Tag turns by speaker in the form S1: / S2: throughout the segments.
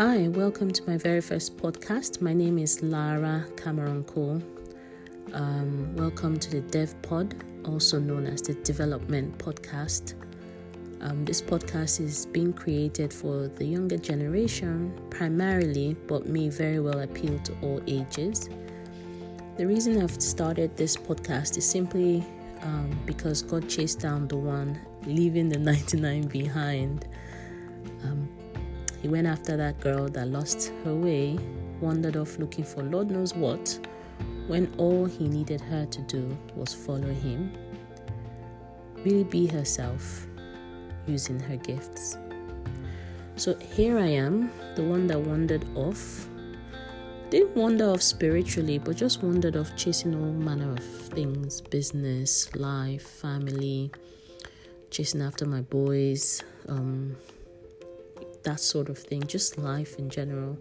S1: Hi, welcome to my very first podcast. My name is Lara Cameron Cole. Um, welcome to the Dev Pod, also known as the Development Podcast. Um, this podcast is being created for the younger generation primarily, but may very well appeal to all ages. The reason I've started this podcast is simply um, because God chased down the one, leaving the 99 behind. He went after that girl that lost her way, wandered off looking for Lord knows what, when all he needed her to do was follow him, really be herself using her gifts. So here I am, the one that wandered off. Didn't wander off spiritually, but just wandered off chasing all manner of things business, life, family, chasing after my boys, um, that sort of thing, just life in general.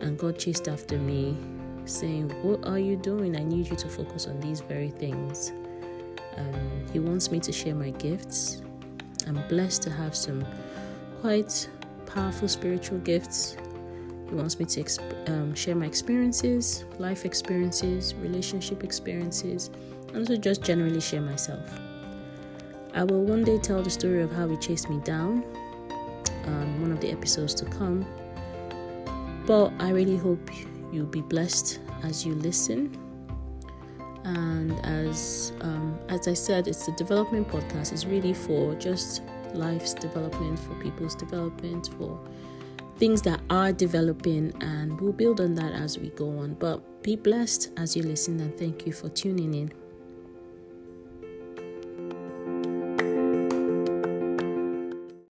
S1: And God chased after me, saying, What are you doing? I need you to focus on these very things. Um, he wants me to share my gifts. I'm blessed to have some quite powerful spiritual gifts. He wants me to exp- um, share my experiences, life experiences, relationship experiences, and also just generally share myself. I will one day tell the story of how he chased me down, um, one of the episodes to come. But I really hope you'll be blessed as you listen. And as um, as I said, it's a development podcast. It's really for just life's development, for people's development, for things that are developing, and we'll build on that as we go on. But be blessed as you listen, and thank you for tuning in.